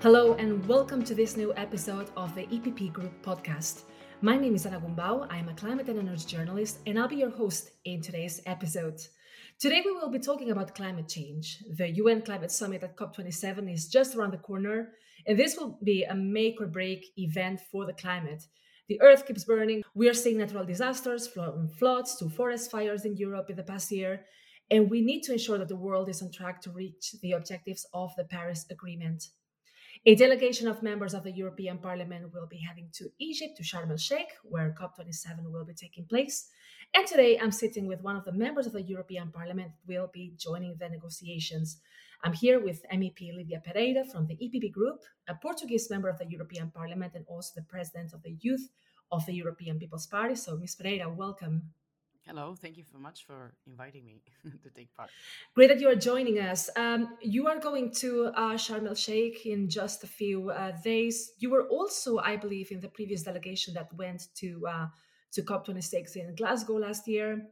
Hello, and welcome to this new episode of the EPP Group podcast. My name is Anna Gumbau. I'm a climate and energy journalist, and I'll be your host in today's episode. Today, we will be talking about climate change. The UN Climate Summit at COP27 is just around the corner, and this will be a make or break event for the climate. The earth keeps burning. We are seeing natural disasters from floods to forest fires in Europe in the past year, and we need to ensure that the world is on track to reach the objectives of the Paris Agreement. A delegation of members of the European Parliament will be heading to Egypt, to Sharm el Sheikh, where COP27 will be taking place. And today I'm sitting with one of the members of the European Parliament who will be joining the negotiations. I'm here with MEP Lidia Pereira from the EPP Group, a Portuguese member of the European Parliament and also the president of the Youth of the European People's Party. So, Ms. Pereira, welcome. Hello, thank you so much for inviting me to take part. Great that you are joining us. Um, you are going to uh, Sharm el Sheikh in just a few uh, days. You were also, I believe, in the previous delegation that went to uh, to COP26 in Glasgow last year.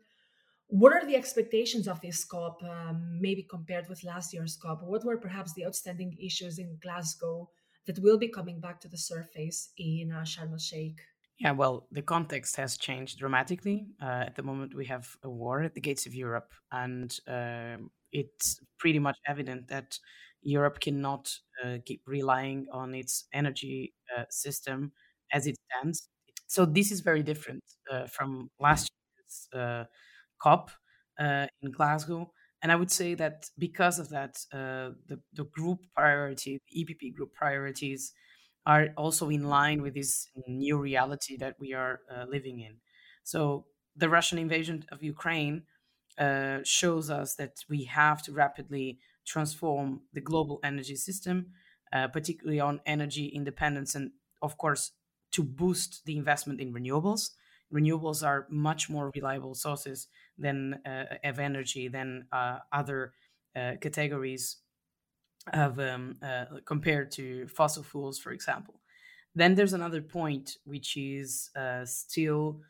What are the expectations of this COP, um, maybe compared with last year's COP? What were perhaps the outstanding issues in Glasgow that will be coming back to the surface in uh, Sharm el Sheikh? Yeah, well, the context has changed dramatically. Uh, at the moment, we have a war at the gates of Europe, and uh, it's pretty much evident that Europe cannot uh, keep relying on its energy uh, system as it stands. So, this is very different uh, from last year's uh, COP in Glasgow. And I would say that because of that, the, the group priority, the EPP group priorities, are also in line with this new reality that we are uh, living in. So the Russian invasion of Ukraine uh, shows us that we have to rapidly transform the global energy system, uh, particularly on energy independence, and of course to boost the investment in renewables. Renewables are much more reliable sources than uh, of energy than uh, other uh, categories of um, uh, compared to fossil fuels, for example. Then there's another point which is uh, still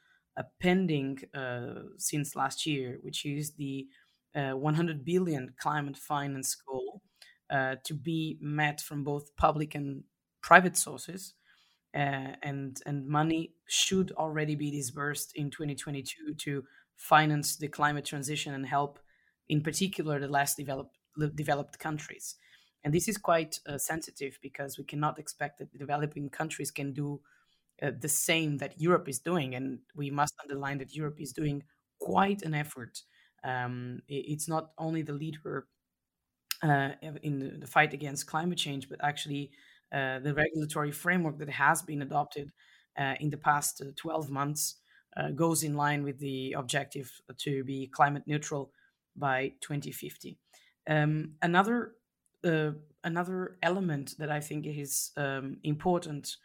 pending uh, since last year, which is the uh, 100 billion climate finance goal uh, to be met from both public and private sources. and and money should already be disbursed in 2022 to finance the climate transition and help, in particular, the less developed developed countries. And this is quite uh, sensitive because we cannot expect that developing countries can do uh, the same that Europe is doing. And we must underline that Europe is doing quite an effort. Um, it's not only the leader uh, in the fight against climate change, but actually uh, the regulatory framework that has been adopted uh, in the past uh, 12 months goes in line with the objective to be climate neutral by 2050. Um, another uh, another element that I think is um, important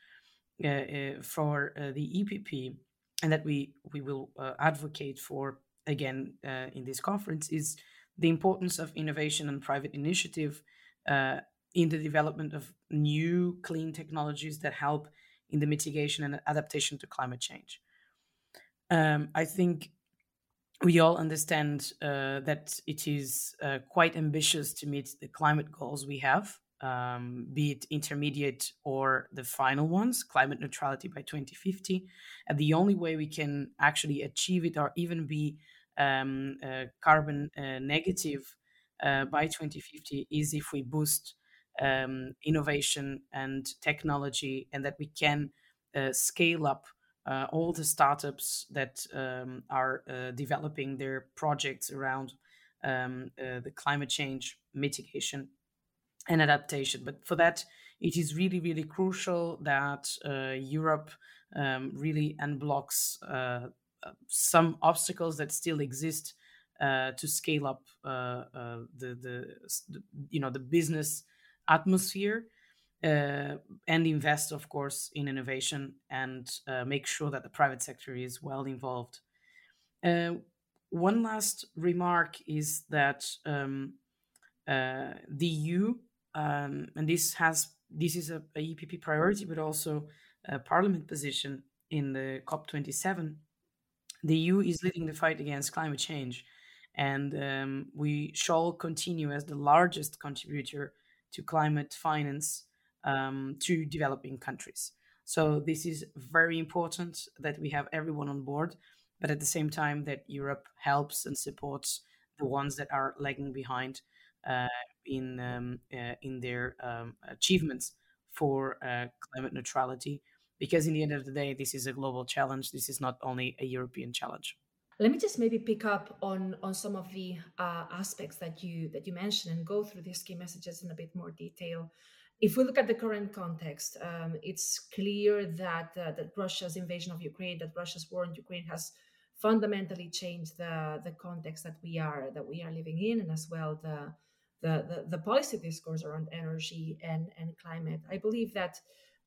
uh, uh, for uh, the EPP and that we we will uh, advocate for again in this conference is the importance of innovation and private initiative in the development of new clean technologies that help in the mitigation and adaptation to climate change. Um, I think we all understand uh, that it is uh, quite ambitious to meet the climate goals we have, um, be it intermediate or the final ones, climate neutrality by 2050. And the only way we can actually achieve it or even be um, uh, carbon uh, negative uh, by 2050 is if we boost um, innovation and technology and that we can uh, scale up uh, all the startups that um, are uh, developing their projects around um, uh, the climate change mitigation and adaptation. But for that, it is really, really crucial that uh, Europe um, really unblocks uh, uh, some obstacles that still exist to scale up the, the, the, you know, the business atmosphere uh, and invest, of course, in innovation and uh, make sure that the private sector is well involved. Uh, one last remark is that um, uh, the EU, um, and this has this is a, a, EPP priority, but also a Parliament position in the COP27. The EU is leading the fight against climate change, and um, we shall continue as the largest contributor to climate finance um, to developing countries. So this is very important that we have everyone on board, but at the same time that Europe helps and supports the ones that are lagging behind uh, in um, uh, in their um, achievements for uh, climate neutrality. Because in the end of the day, this is a global challenge. This is not only a European challenge. Let me just maybe pick up on on some of the uh, aspects that you that you mentioned and go through these key messages in a bit more detail. If we look at the current context, um, it's clear that uh, that Russia's invasion of Ukraine, that Russia's war in Ukraine, has fundamentally changed the the context that we are that we are living in, and as well the the, the, the policy discourse around energy and, and climate. I believe that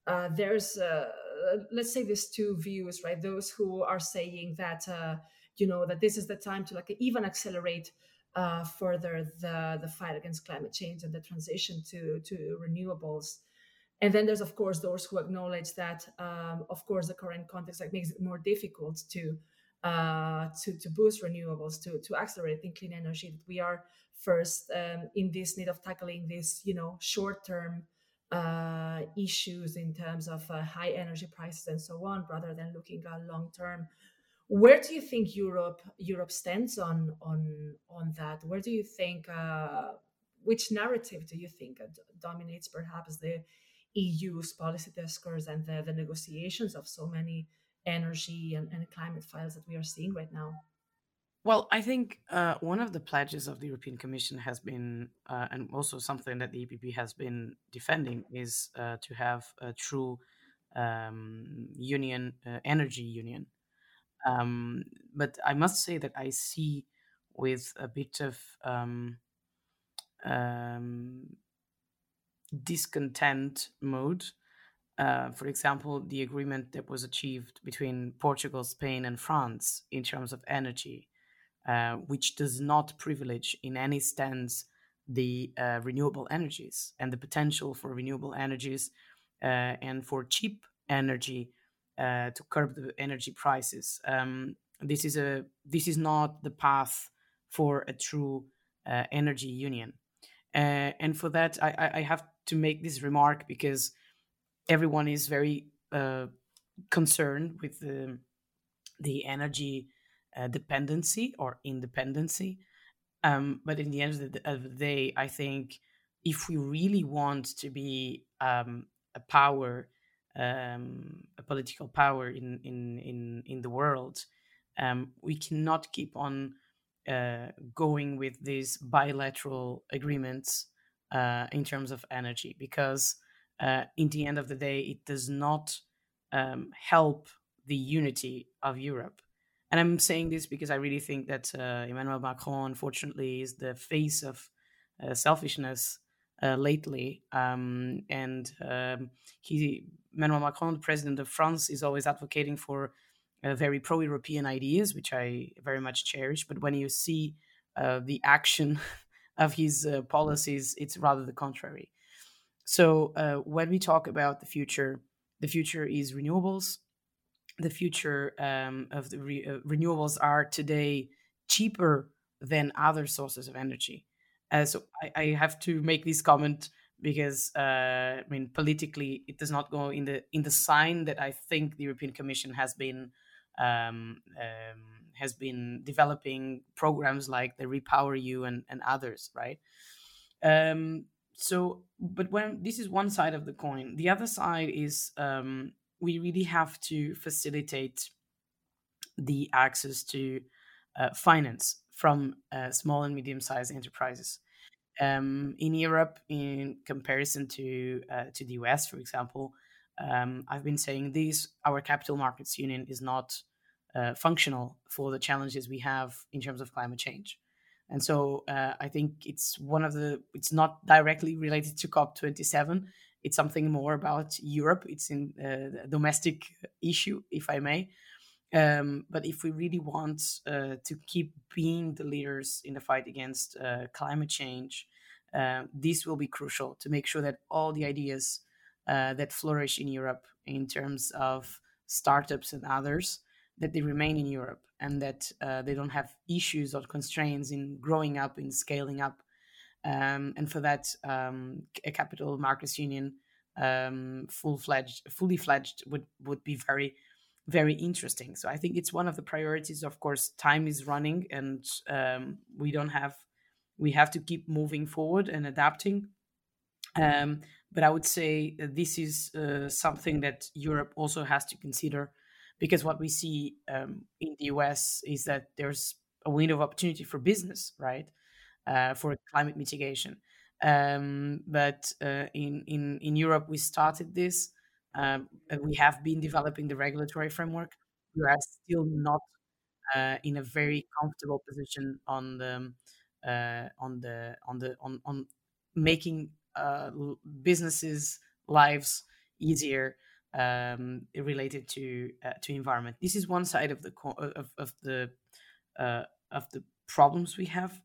uh, there's, uh, let's say, these two views, right? Those who are saying that, uh, you know, that this is the time to like even accelerate uh, further the, the fight against climate change and the transition to, to renewables. And then there's, of course, those who acknowledge that, um, of course, the current context like, makes it more difficult to uh, to, to boost renewables, to, to accelerate in clean energy, that we are first um, in this need of tackling these, you know, short-term uh, issues in terms of uh, high energy prices and so on, rather than looking at long-term. Where do you think Europe Europe stands on on on that? Where do you think uh, which narrative do you think dominates perhaps the EU's policy discourse and the, the negotiations of so many energy and, and climate files that we are seeing right now? Well, I think uh, one of the pledges of the European Commission has been, uh, and also something that the EPP has been defending, is uh, to have a true um, union, uh, energy union. Um, but I must say that I see with a bit of um, um discontent mode uh, for example, the agreement that was achieved between Portugal, Spain, and France in terms of energy, uh, which does not privilege in any sense the uh, renewable energies and the potential for renewable energies uh, and for cheap energy uh, to curb the energy prices. Um, this is a this is not the path for a true energy union, and for that I, I have to make this remark because everyone is very uh, concerned with the the energy uh, dependency or independency. Um, but in the end of the, of the, day, I think if we really want to be um, a power, um, a political power in in in in the world, um, we cannot keep on uh, going with these bilateral agreements uh, in terms of energy because uh, in the end of the day, it does not um, help the unity of Europe. And I'm saying this because I really think that uh, Emmanuel Macron, unfortunately, is the face of uh, selfishness uh, lately. Um, and um, he, Emmanuel Macron, the president of France, is always advocating for uh, very pro-European ideas, which I very much cherish. But when you see uh, the action of his policies, it's rather the contrary. So uh, when we talk about the future, the future is renewables. The future um, of the re- uh, renewables are today cheaper than other sources of energy. Uh, so I, I, have to make this comment because uh, I mean politically it does not go in the in the sign that I think the European Commission has been um, um, has been developing programs like the REPowerEU and, and others, right? Um, so but when this is one side of the coin the other side is um, we really have to facilitate the access to uh, finance from uh, small and medium sized enterprises um, in Europe, in comparison to uh, to the US, for example, um, I've been saying this: our capital markets union is not uh, functional for the challenges we have in terms of climate change. And so uh, I think it's one of the, it's not directly related to COP27. It's something more about Europe. It's in uh, a domestic issue, if I may. Um, but if we really want uh, to keep being the leaders in the fight against uh, climate change, uh, this will be crucial to make sure that all the ideas uh, that flourish in Europe in terms of startups and others that they remain in Europe and that uh, they don't have issues or constraints in growing up, in scaling up. Um, and for that, um, a capital markets union um, full fledged, fully fledged would would be very very interesting. So I think it's one of the priorities. Of course, time is running, and um, we don't have we have to keep moving forward and adapting. Um, but I would say this is uh, something that Europe also has to consider because what we see um, in the US is that there's a window of opportunity for business, right, uh, for climate mitigation. Um, but uh, in, in, in Europe, we started this. Um, we have been developing the regulatory framework. We are still not uh, in a very comfortable position on the uh, on the on the on on making uh, businesses lives easier um, related to uh, to environment. This is one side of the of, of the uh, of the problems we have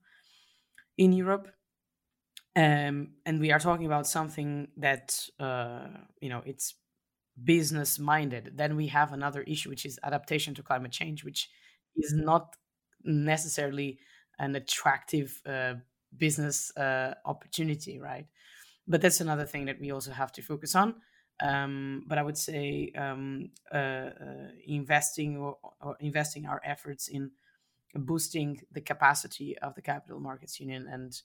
in Europe, um, and we are talking about something that uh, you know it's business minded. Then we have another issue, which is adaptation to climate change, which is not necessarily an attractive uh, business uh, opportunity, right? But that's another thing that we also have to focus on. Um, but I would say um, uh, uh, investing or, or, investing our efforts in boosting the capacity of the capital markets union and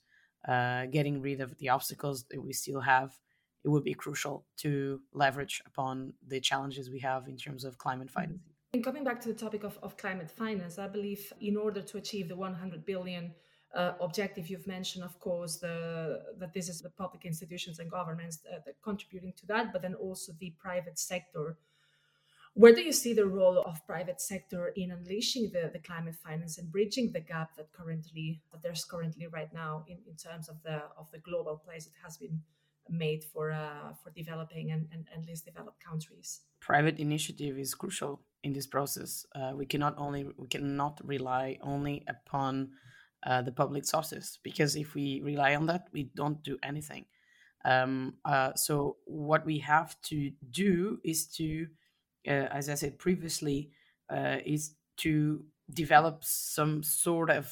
uh, getting rid of the obstacles that we still have, it would be crucial to leverage upon the challenges we have in terms of climate mm-hmm. financing. And coming back to the topic of, of climate finance, I believe in order to achieve the 100 billion uh, objective you've mentioned, of course, the that this is the public institutions and governments uh, that contributing to that, but then also the private sector. Where do you see the role of private sector in unleashing the, the climate finance and bridging the gap that currently that there's currently right now in, in terms of the of the global place it has been made for uh, for developing and, and, and least developed countries? Private initiative is crucial in this process. Uh, we cannot only we cannot rely only upon uh, the public sources because if we rely on that, we don't do anything. Um, uh, so what we have to do is to, uh, as I said previously, uh, is to develop some sort of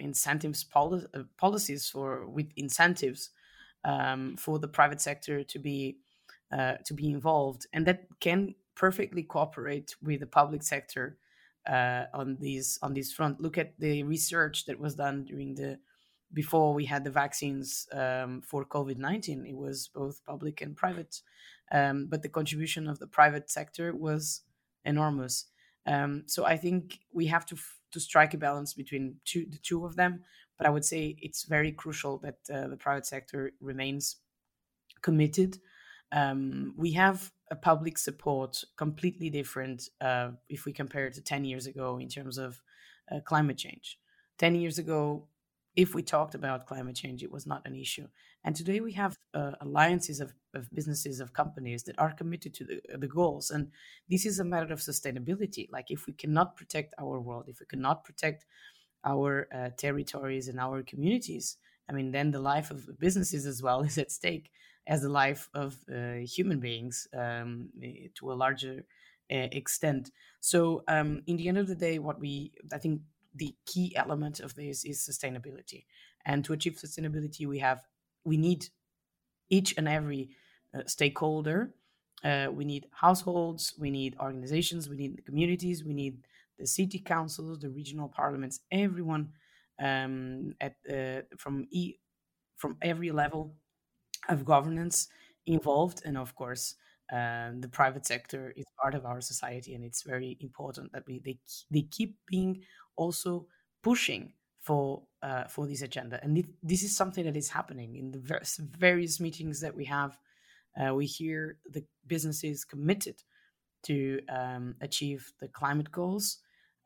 incentives poli- policies for with incentives um, for the private sector to be to be involved, and that can perfectly cooperate with the public sector uh, on these on this front. Look at the research that was done during the before we had the vaccines um, for COVID nineteen. It was both public and private, um, but the contribution of the private sector was enormous. Um, so I think we have to f- to strike a balance between two, the two of them. But I would say it's very crucial that uh, the private sector remains committed. Um, we have a public support completely different uh, if we compare it to 10 years ago in terms of uh, climate change. 10 years ago, if we talked about climate change, it was not an issue. And today we have uh, alliances of, of, businesses, of companies that are committed to the, the goals. And this is a matter of sustainability. Like, if we cannot protect our world, if we cannot protect our uh, territories and our communities, I mean, then the life of businesses as well is at stake as the life of uh, human beings um, eh, to a larger uh, extent. So, um, in the end of the day, what we I think the key element of this is sustainability, and to achieve sustainability, we have we need each and every uh, stakeholder. Uh, we need households, we need organizations, we need communities, we need the city councils, the regional parliaments, everyone um, at uh, from e- from every level of governance involved, and of course, um, the private sector is part of our society, and it's very important that we they they keep being also pushing for uh, for this agenda. And this is something that is happening in the various meetings that we have. Uh, we hear the businesses committed to um, achieve the climate goals.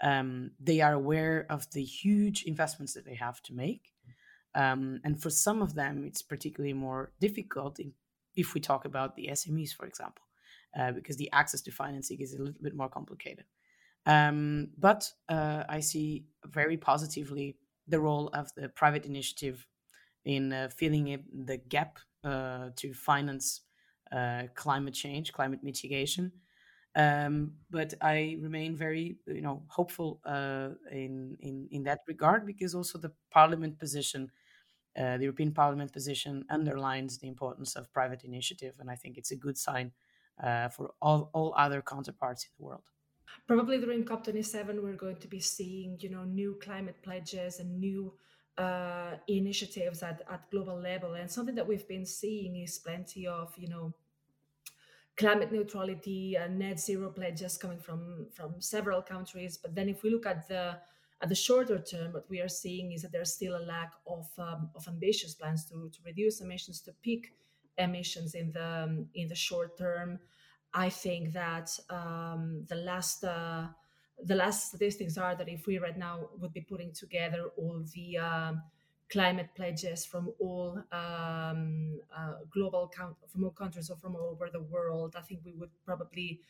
Um, they are aware of the huge investments that they have to make. Um, and for some of them, it's particularly more difficult in, if we talk about the SMEs, for example, uh, because the access to financing is a little bit more complicated. Um, but uh, I see very positively the role of the private initiative in uh, filling in the gap uh, to finance uh, climate change, climate mitigation. Um, but I remain very, you know, hopeful uh, in in in that regard because also the Parliament position uh, the European Parliament position underlines the importance of private initiative, and I think it's a good sign uh, for all, all other counterparts in the world. Probably during COP27, we're going to be seeing, you know, new climate pledges and new uh, initiatives at, at global level. And something that we've been seeing is plenty of, you know, climate neutrality and net zero pledges coming from from several countries. But then if we look at the at the shorter term, what we are seeing is that there's still a lack of, um, of ambitious plans to, to reduce emissions, to peak emissions in the um, in the short term. I think that um, the last uh, the last statistics are that if we right now would be putting together all the uh, climate pledges from all um, uh, global count from all countries or from all over the world, I think we would probably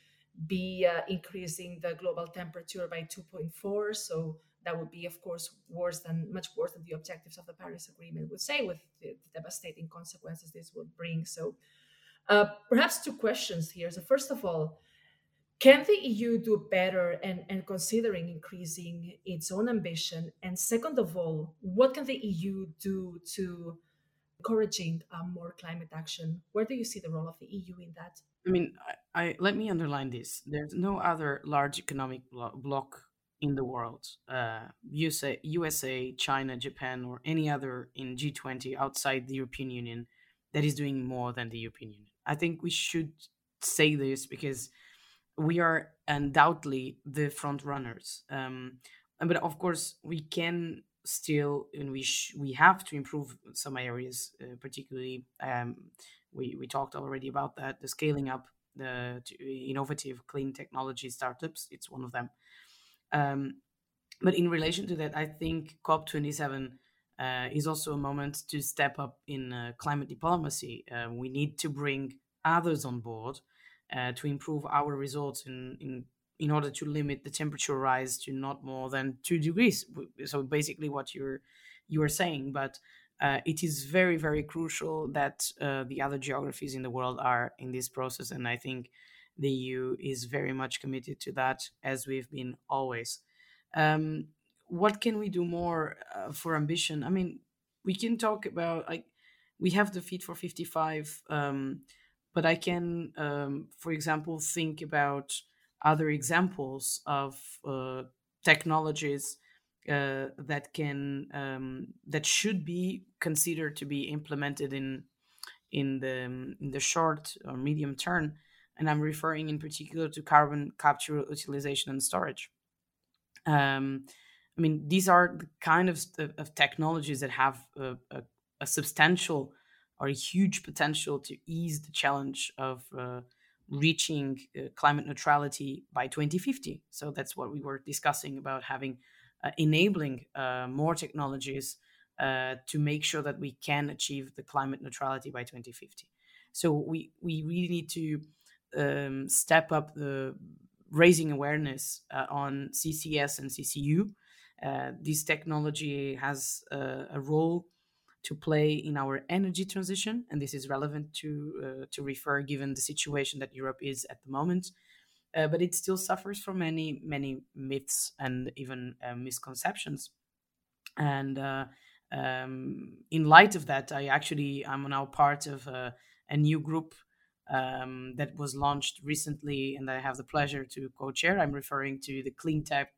be uh, increasing the global temperature by 2.4. So that would be, of course, worse than much worse than the objectives of the Paris Agreement would say, with the, the devastating consequences this would bring. So, uh, perhaps two questions here. So, first of all, can the EU do better and, and considering increasing its own ambition? And second of all, what can the EU do to encouraging uh, more climate action? Where do you see the role of the EU in that? I mean, I, I let me underline this. There's no other large economic blo- bloc in the world, uh, USA, USA, China, Japan, or any other in G20 outside the European Union that is doing more than the European Union. I think we should say this because we are undoubtedly the front runners. Um, but of course, we can still, and we sh- we have to improve some areas, uh, particularly. Um, we we talked already about that. The scaling up the innovative clean technology startups. It's one of them. Um, but in relation to that, I think COP27 uh, is also a moment to step up in uh, climate diplomacy. Uh, we need to bring others on board uh, to improve our results in, in in order to limit the temperature rise to not more than two degrees. So basically, what you're you are saying, but uh, it is very very crucial that uh, the other geographies in the world are in this process, and I think the EU is very much committed to that, as we've been always. Um, what can we do more uh, for ambition? I mean, we can talk about like we have the Fit for 55, um, but I can, um, for example, think about other examples of uh, technologies uh, that can um, that should be considered to be implemented in in the in the short or medium term and I'm referring in particular to carbon capture, utilization, and storage. Um, I mean, these are the kind of, of technologies that have a, a, a, substantial or a huge potential to ease the challenge of uh, reaching uh, climate neutrality by 2050. So that's what we were discussing about having uh, enabling uh, more technologies uh, to make sure that we can achieve the climate neutrality by 2050. So we we really need to um, step up the raising awareness uh, on CCS and CCU. This technology has a role to play in our energy transition, and this is relevant to uh, to refer given the situation that Europe is at the moment. Uh, but it still suffers from many many myths and even uh, misconceptions. And um, in light of that, I actually I'm now part of a new group um, that was launched recently, and I have the pleasure to co-chair. I'm referring to the Clean Tech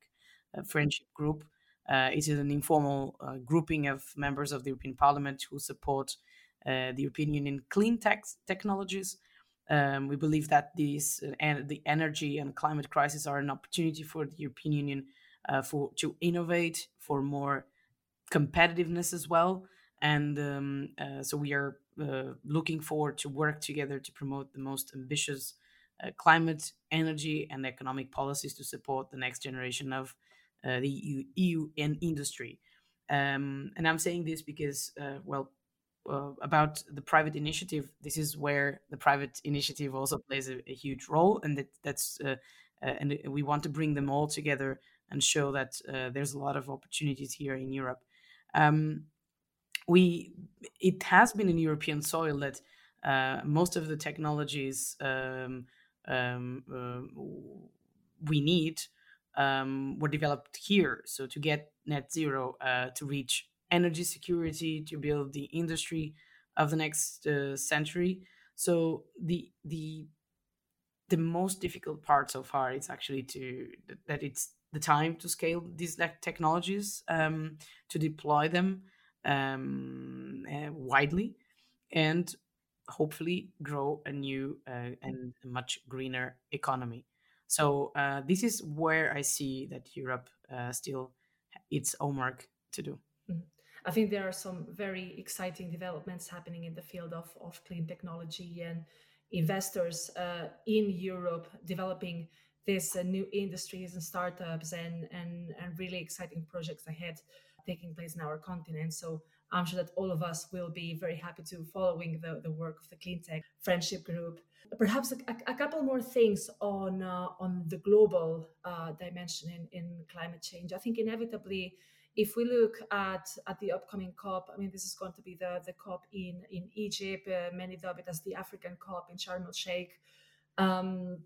uh, Friendship Group. Uh, it is an informal uh, grouping of members of the European Parliament who support uh, the European Union clean tech technologies. Um, we believe that these and uh, the energy and climate crisis are an opportunity for the European Union uh, for to innovate for more competitiveness as well. And um, so we are uh, looking forward to work together to promote the most ambitious uh, climate, energy, and economic policies to support the next generation of uh, the EU, EU and industry. Um, and I'm saying this because, uh, well, uh, about the private initiative, this is where the private initiative also plays a, a huge role, and that, that's and we want to bring them all together and show that there's a lot of opportunities here in Europe. Um, we it has been in European soil that uh, most of the technologies um, um, uh, we need um, were developed here. So to get net zero, uh, to reach energy security, to build the industry of the next uh, century. So the the the most difficult part so far is actually to that it's the time to scale these technologies um, to deploy them um, uh, widely and hopefully grow a new uh, and much greener economy so uh, this is where i see that europe uh, still its homework to do mm-hmm. I think there are some very exciting developments happening in the field of, of clean technology and investors uh, in Europe developing these uh, new industries and startups and, and, and really exciting projects ahead taking place in our continent. So I'm sure that all of us will be very happy to following the, the work of the Cleantech Friendship Group. Perhaps a, a couple more things on uh, on the global uh, dimension in, in climate change. I think inevitably if we look at at the upcoming COP, I mean, this is going to be the the COP in in Egypt. Uh, many dub it as the African COP in Sharm el Sheikh. Um,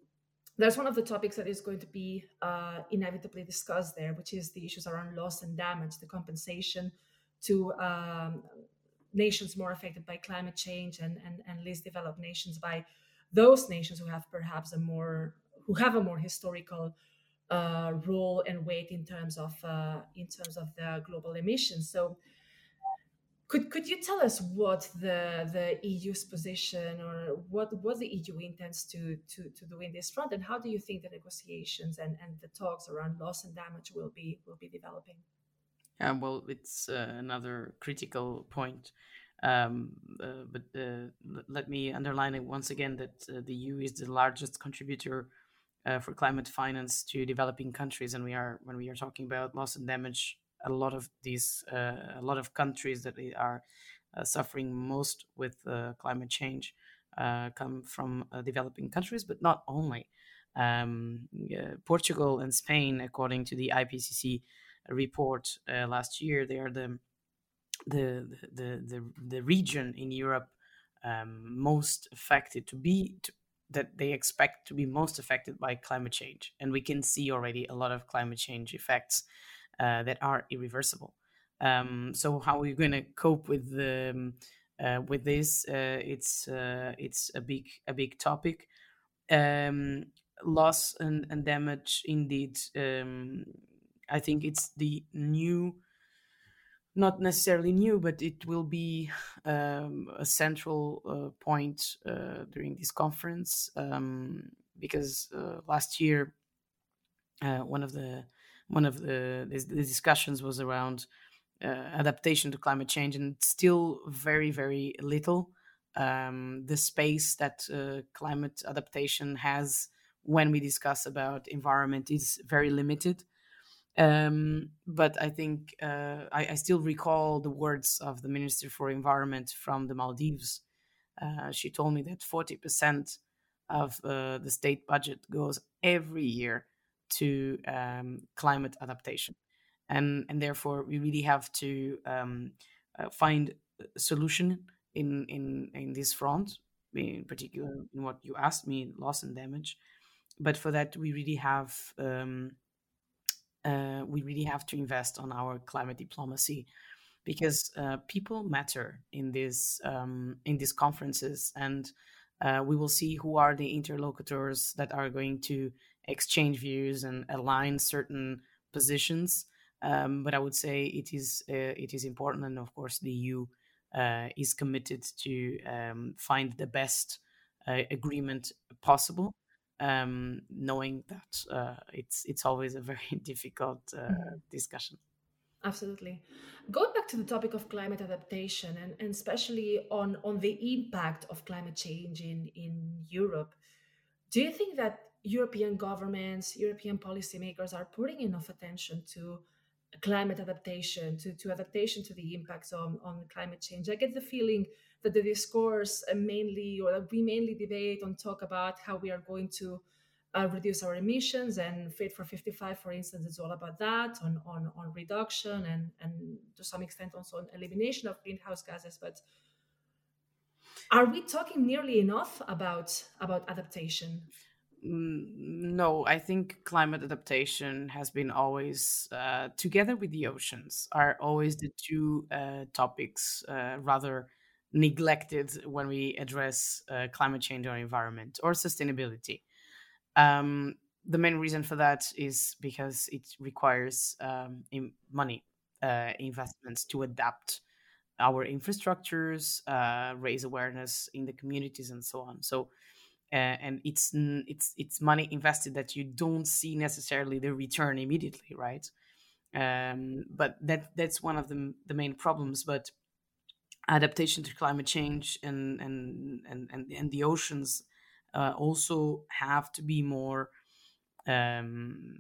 that's one of the topics that is going to be uh, inevitably discussed there, which is the issues around loss and damage, the compensation to um, nations more affected by climate change and, and, and least developed nations by those nations who have perhaps a more who have a more historical uh, role and weight in terms of uh, in terms of the global emissions. So, could could you tell us what the the EU's position or what what the EU intends to to to do in this front, and how do you think the negotiations and and the talks around loss and damage will be will be developing? Yeah, well, it's uh, another critical point. Um, uh, but uh, let me underline it once again that uh, the EU is the largest contributor uh, for climate finance to developing countries, and we are when we are talking about loss and damage, a lot of these uh, a lot of countries that are uh, suffering most with uh, climate change uh, come from uh, developing countries, but not only. Um, Portugal and Spain, according to the IPCC report last year, they are the the the the, the region in Europe um, most affected to be to, that they expect to be most affected by climate change. And we can see already a lot of climate change effects uh, that are irreversible. Um, so how are we going to cope with the, um, uh, with this? Uh, it's uh, it's a big a big topic. Um, loss and, and damage, indeed. Um, I think it's the new not necessarily new, but it will be um, a central uh, point uh, during this conference um, because uh, last year uh, one of the one of the, the discussions was around uh, adaptation to climate change, and still very very little. Um, the space that uh, climate adaptation has when we discuss about environment is very limited um, but I think uh, I, I, still recall the words of the Minister for Environment from the Maldives. Uh, she told me that 40% of uh, the state budget goes every year to um, climate adaptation. And, and therefore, we really have to um, uh, find a solution in, in, in this front, in particular, in what you asked me loss and damage. But for that, we really have um, uh, we really have to invest on our climate diplomacy because uh, people matter in these um, in these conferences, and uh, we will see who are the interlocutors that are going to exchange views and align certain positions. Um, but I would say it is uh, it is important, and of course, the EU uh, is committed to um, find the best uh, agreement possible um, knowing that uh, it's it's always a very difficult uh, mm-hmm. discussion. Absolutely. Going back to the topic of climate adaptation and, and especially on, on the impact of climate change in, in Europe, do you think that European governments, European policymakers are putting enough attention to climate adaptation, to, to adaptation to the impacts on, on climate change? I get the feeling that the discourse uh, mainly, or that we mainly debate and talk about how we are going to uh, reduce our emissions and fit for 55 for instance is all about that on, on, on reduction and, and to some extent also on elimination of greenhouse gases but are we talking nearly enough about about adaptation? No, I think climate adaptation has been always, uh, together with the oceans, are always the two uh, topics uh, rather neglected when we address uh, climate change or environment or sustainability. Um, the main reason for that is because it requires um, money uh, investments to adapt our infrastructures, uh, raise awareness in the communities, and so on. So, uh, and it's it's it's money invested that you don't see necessarily the return immediately, right? Um, but that that's one of the the main problems. But adaptation to climate change and and and and, and the oceans uh, also have to be more. Um,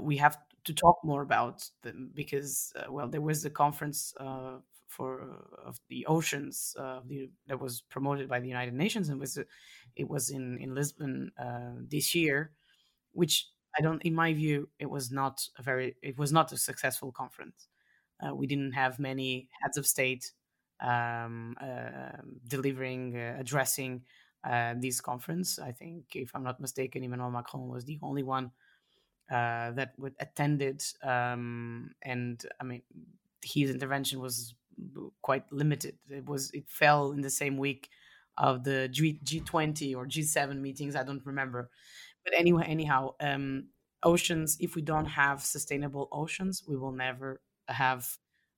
we have to talk more about them because uh, well there was a conference uh, for of the oceans uh, the, that was promoted by the United Nations and was it was in in Lisbon uh, this year, which I don't in my view it was not a very it was not a successful conference. Uh, we didn't have many heads of state um, uh, delivering addressing this conference. I think if I'm not mistaken, Emmanuel Macron was the only one uh, that would attended, um, and I mean, his intervention was quite limited. It was it fell in the same week of the G G20 or G7 meetings. I don't remember, but anyway, anyhow, um, oceans. If we don't have sustainable oceans, we will never have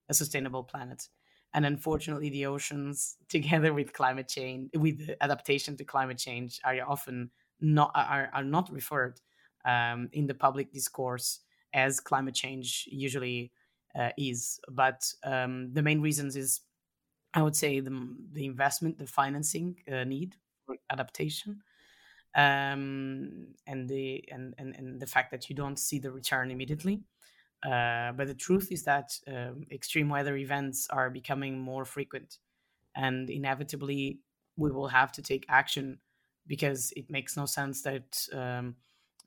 a sustainable planet. And unfortunately, the oceans, together with climate change, with adaptation to climate change, are often not are, are not referred um, in the public discourse as climate change usually uh, is. But um, the main reasons is, I would say, the, the investment, the financing uh, need for adaptation, um, and the and, and and the fact that you don't see the return immediately. Uh, but the truth is that um, extreme weather events are becoming more frequent, and inevitably we will have to take action because it makes no sense that um,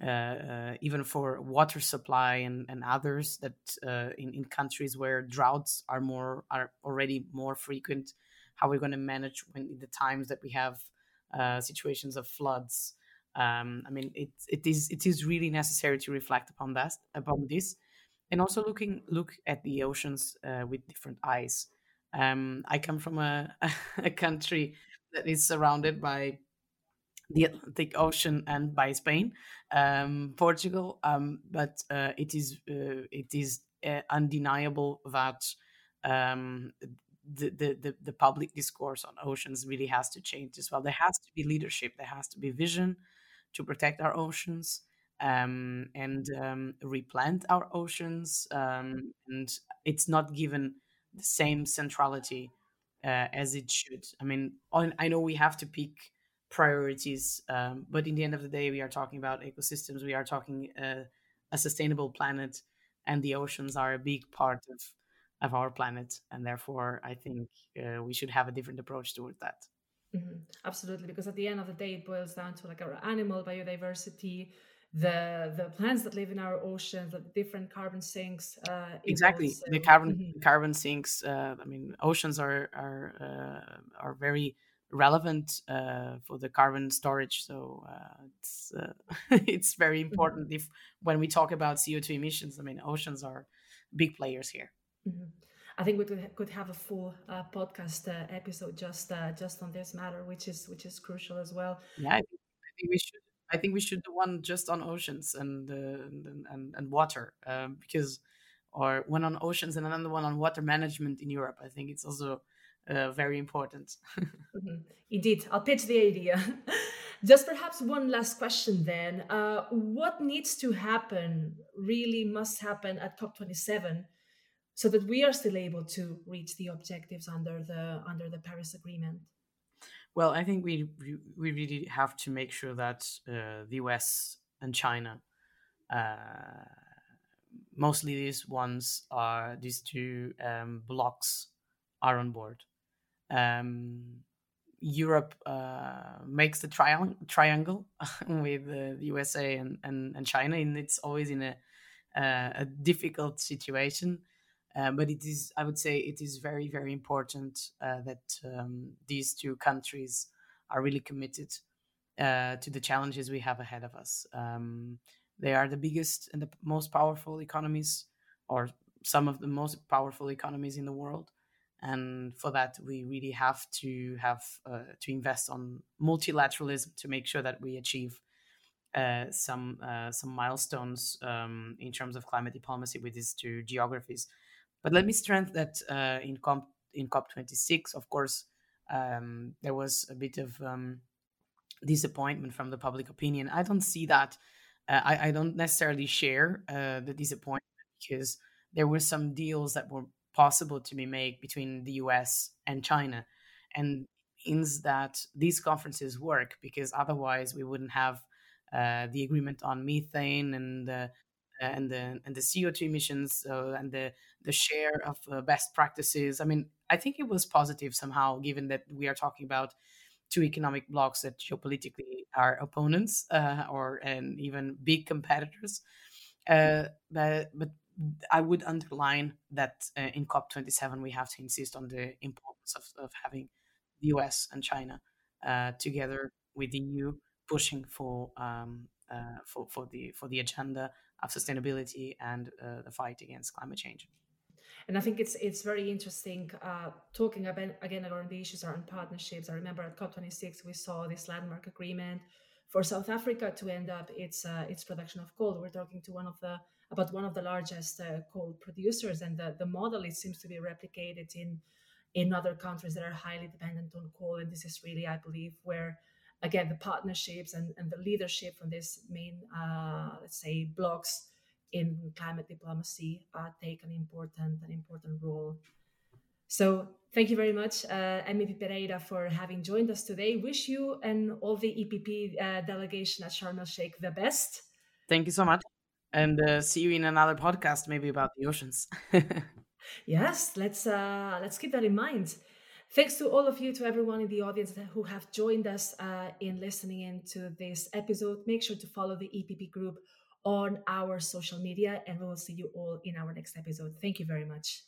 uh, uh, even for water supply and, and others that uh, in, in countries where droughts are more are already more frequent how we're going to manage when the times that we have situations of floods. Um, i mean it, it is it is really necessary to reflect upon that upon this and also looking look at the oceans uh, with different eyes um, i come from a, a country that is surrounded by the Atlantic Ocean and by Spain, um, Portugal. Um, but uh, it is uh, it is uh, undeniable that um, the, the, the the public discourse on oceans really has to change as well. There has to be leadership. There has to be vision to protect our oceans um, and um, replant our oceans. Um, and it's not given the same centrality uh, as it should. I mean, I know we have to pick priorities. Um, but in the end of the day, we are talking about ecosystems. We are talking uh, a sustainable planet, and the oceans are a big part of of our planet. And therefore, I think uh, we should have a different approach towards that. Mm-hmm. Absolutely, because at the end of the day, it boils down to like our animal biodiversity, the the plants that live in our oceans, the different carbon sinks. Uh, exactly, the carbon mm-hmm. carbon sinks. Uh, I mean, oceans are are uh, are very relevant uh, for the carbon storage. So uh, it's uh, it's very mm-hmm. important if when we talk about CO two emissions. I mean, oceans are big players here. Mm-hmm. I think we could, could have a full uh, podcast uh, episode just uh, just on this matter, which is which is crucial as well. Yeah, I think, I think we should. I think we should do one just on oceans and and, and, and water um, because, or one on oceans and another one on water management in Europe. I think it's also uh, very important. mm-hmm. Indeed, I'll pitch the idea. Just perhaps one last question then. Uh, what needs to happen, really must happen at COP27 so that we are still able to reach the objectives under the under the Paris Agreement? Well, I think we we really have to make sure that uh, the US and China, uh, mostly these ones are these two um, blocks, are on board um, Europe uh, makes the tri- triangle with uh, the USA and, and, and, China, and it's always in a, uh, a difficult situation. Uh, but it is, I would say, it is very, very important uh, that um, these two countries are really committed uh, to the challenges we have ahead of us. Um, they are the biggest and the most powerful economies, or some of the most powerful economies in the world. And for that, we really have to have uh, to invest on multilateralism to make sure that we achieve uh, some uh, some milestones um, in terms of climate diplomacy with these two geographies. But let me strengthen that uh, in COP in COP twenty six, of course, um, there was a bit of um, disappointment from the public opinion. I don't see that. Uh, I, I, don't necessarily share uh, the disappointment because there were some deals that were possible to be made between the US and China. And means that these conferences work because otherwise we wouldn't have uh, the agreement on methane and the and the and the CO2 emissions uh, and the the share of uh, best practices. I mean, I think it was positive somehow, given that we are talking about two economic blocks that geopolitically are opponents uh, or and even big competitors. Uh, but, but I would underline that uh, in COP27 we have to insist on the importance of, of having the US and China uh, together with the EU pushing for um, uh, for for the for the agenda of sustainability and uh, the fight against climate change. And I think it's it's very interesting uh, talking about again around the issues around partnerships. I remember at COP26 we saw this landmark agreement for South Africa to end up its uh, its production of coal. We're talking to one of the about one of the largest uh, coal producers, and the, the model it seems to be replicated in in other countries that are highly dependent on coal. And this is really, I believe, where again the partnerships and, and the leadership from these main uh, let's say blocks in climate diplomacy uh, take an important an important role. So thank you very much, uh, MEP Pereira, for having joined us today. Wish you and all the EPP uh, delegation at Sharm el Sheikh the best. Thank you so much, and uh, see you in another podcast, maybe about the oceans. yes, let's uh, let's keep that in mind. Thanks to all of you, to everyone in the audience who have joined us uh, in listening in to this episode. Make sure to follow the EPP group on our social media, and we will see you all in our next episode. Thank you very much.